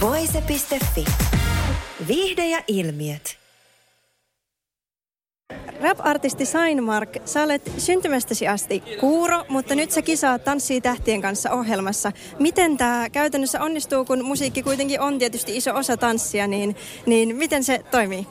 Voise.fi. Viihde ja ilmiöt. Rap-artisti Sainmark, sä olet syntymästäsi asti kuuro, mutta nyt sä kisaat Tanssii tähtien kanssa ohjelmassa. Miten tämä käytännössä onnistuu, kun musiikki kuitenkin on tietysti iso osa tanssia, niin, niin miten se toimii?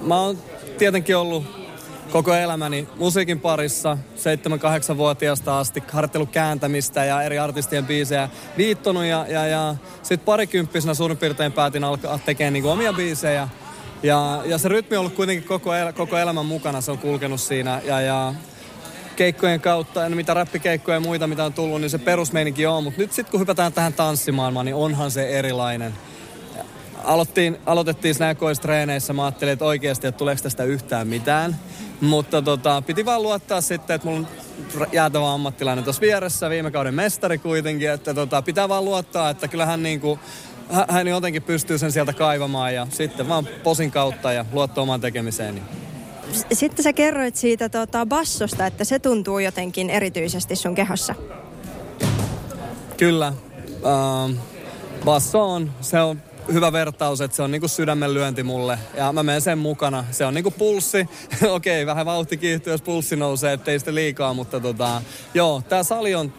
Mä oon tietenkin ollut koko elämäni musiikin parissa 7-8-vuotiaasta asti harjoitellut kääntämistä ja eri artistien biisejä viittonut ja, ja, ja sitten parikymppisenä suurin piirtein päätin alkaa tekemään niinku omia biisejä. Ja, ja se rytmi on ollut kuitenkin koko, el, koko elämän mukana, se on kulkenut siinä ja, ja keikkojen kautta, en mitä räppikeikkoja ja muita mitä on tullut, niin se perusmeininki on. Mutta nyt sitten kun hypätään tähän tanssimaailmaan, niin onhan se erilainen aloitettiin snackoistreeneissä. Mä ajattelin, että oikeasti, että tuleeko tästä yhtään mitään. Mutta tota, piti vaan luottaa sitten, että mulla on jäätävä ammattilainen tuossa vieressä, viime kauden mestari kuitenkin, että tota, pitää vaan luottaa, että kyllähän niin kuin, hän jotenkin pystyy sen sieltä kaivamaan ja sitten vaan posin kautta ja luottaa omaan tekemiseeni. Sitten sä kerroit siitä tota, bassosta, että se tuntuu jotenkin erityisesti sun kehossa. Kyllä. Uh, basso on, se on hyvä vertaus, että se on niinku sydämen lyönti mulle. Ja mä menen sen mukana. Se on niinku pulssi. Okei, okay, vähän vauhti kiihtyy, jos pulssi nousee, ettei sitä liikaa. Mutta tota, joo, tää sali on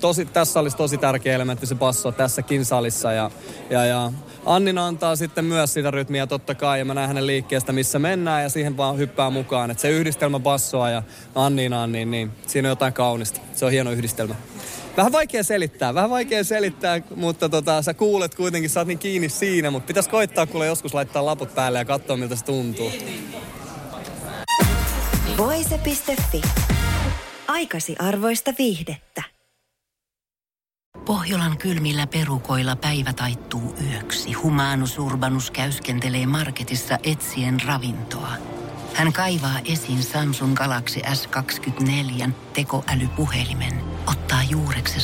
tosi, tässä olisi tosi tärkeä elementti se basso tässäkin salissa. Ja, ja, ja Annina antaa sitten myös sitä rytmiä totta kai ja mä näen hänen liikkeestä missä mennään ja siihen vaan hyppää mukaan. Että se yhdistelmä bassoa ja Anninaan, niin, niin siinä on jotain kaunista. Se on hieno yhdistelmä. Vähän vaikea selittää, vähän vaikea selittää, mutta tota, sä kuulet kuitenkin, sä oot niin kiinni siinä, mutta pitäisi koittaa kuule joskus laittaa laput päälle ja katsoa miltä se tuntuu. Voise.fi. Aikasi arvoista viihdettä. Pohjolan kylmillä perukoilla päivä taittuu yöksi. Humanus Urbanus käyskentelee marketissa etsien ravintoa. Hän kaivaa esiin Samsung Galaxy S24 tekoälypuhelimen, ottaa